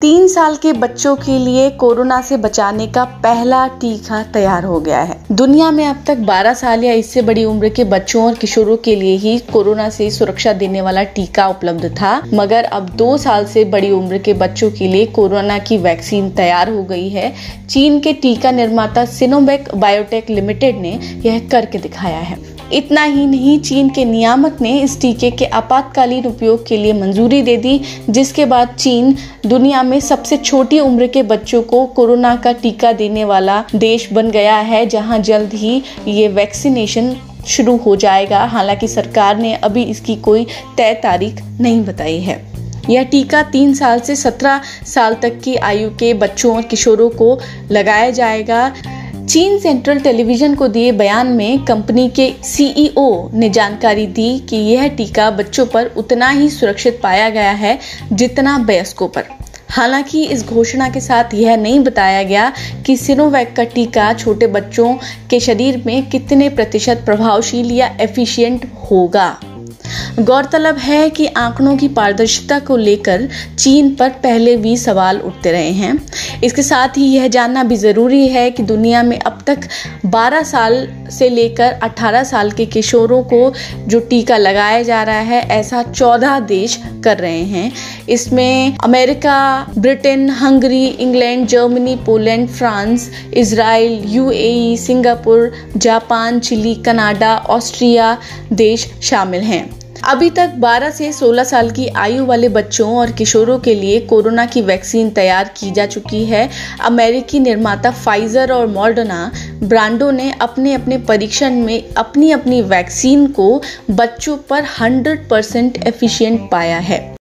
तीन साल के बच्चों के लिए कोरोना से बचाने का पहला टीका तैयार हो गया है। दुनिया में अब तक 12 साल या इससे बड़ी उम्र के बच्चों और किशोरों के लिए ही कोरोना से सुरक्षा देने वाला टीका उपलब्ध था। मगर अब दो साल से बड़ी उम्र के बच्चों के लिए कोरोना की वैक्सीन तैयार हो गई है। चीन के टीका निर्माता सिनोबेक बायोटेक लिमिटेड ने यह करके दिखाया है। इतना ही नहीं, चीन के नियामक ने इस टीके के आपातकालीन उपयोग के लिए मंजूरी दे दी, जिसके बाद चीन दुनिया में सबसे छोटी उम्र के बच्चों को कोरोना का टीका देने वाला देश बन गया है, जहाँ जल्द ही ये वैक्सीनेशन शुरू हो जाएगा। हालाँकि सरकार ने अभी इसकी कोई तय तारीख नहीं बताई है। यह टीका तीन साल से सत्रह साल तक की आयु के बच्चों और किशोरों को लगाया जाएगा। चीन सेंट्रल टेलीविज़न को दिए बयान में कंपनी के सीईओ ने जानकारी दी कि यह टीका बच्चों पर उतना ही सुरक्षित पाया गया है जितना वयस्कों पर। हालाँकि इस घोषणा के साथ यह नहीं बताया गया कि सिनोवैक का टीका छोटे बच्चों के शरीर में कितने प्रतिशत प्रभावशील या एफिशिएंट होगा। गौरतलब है कि आंकड़ों की पारदर्शिता को लेकर चीन पर पहले भी सवाल उठते रहे हैं। इसके साथ ही यह जानना भी ज़रूरी है कि दुनिया में अब तक 12 साल से लेकर 18 साल के किशोरों को जो टीका लगाया जा रहा है, ऐसा 14 देश कर रहे हैं। इसमें America, Britain, Hungary, England, Germany, Poland, France Israel UAE, Singapore, Japan, Chile, Canada, Austria देश शामिल हैं। अभी तक 12 से 16 साल की आयु वाले बच्चों और किशोरों के लिए कोरोना की वैक्सीन तैयार की जा चुकी है। अमेरिकी निर्माता फाइजर और मॉडर्ना ब्रांडों ने अपने अपने परीक्षण में अपनी अपनी वैक्सीन को बच्चों पर 100 परसेंट एफिशियंट पाया है।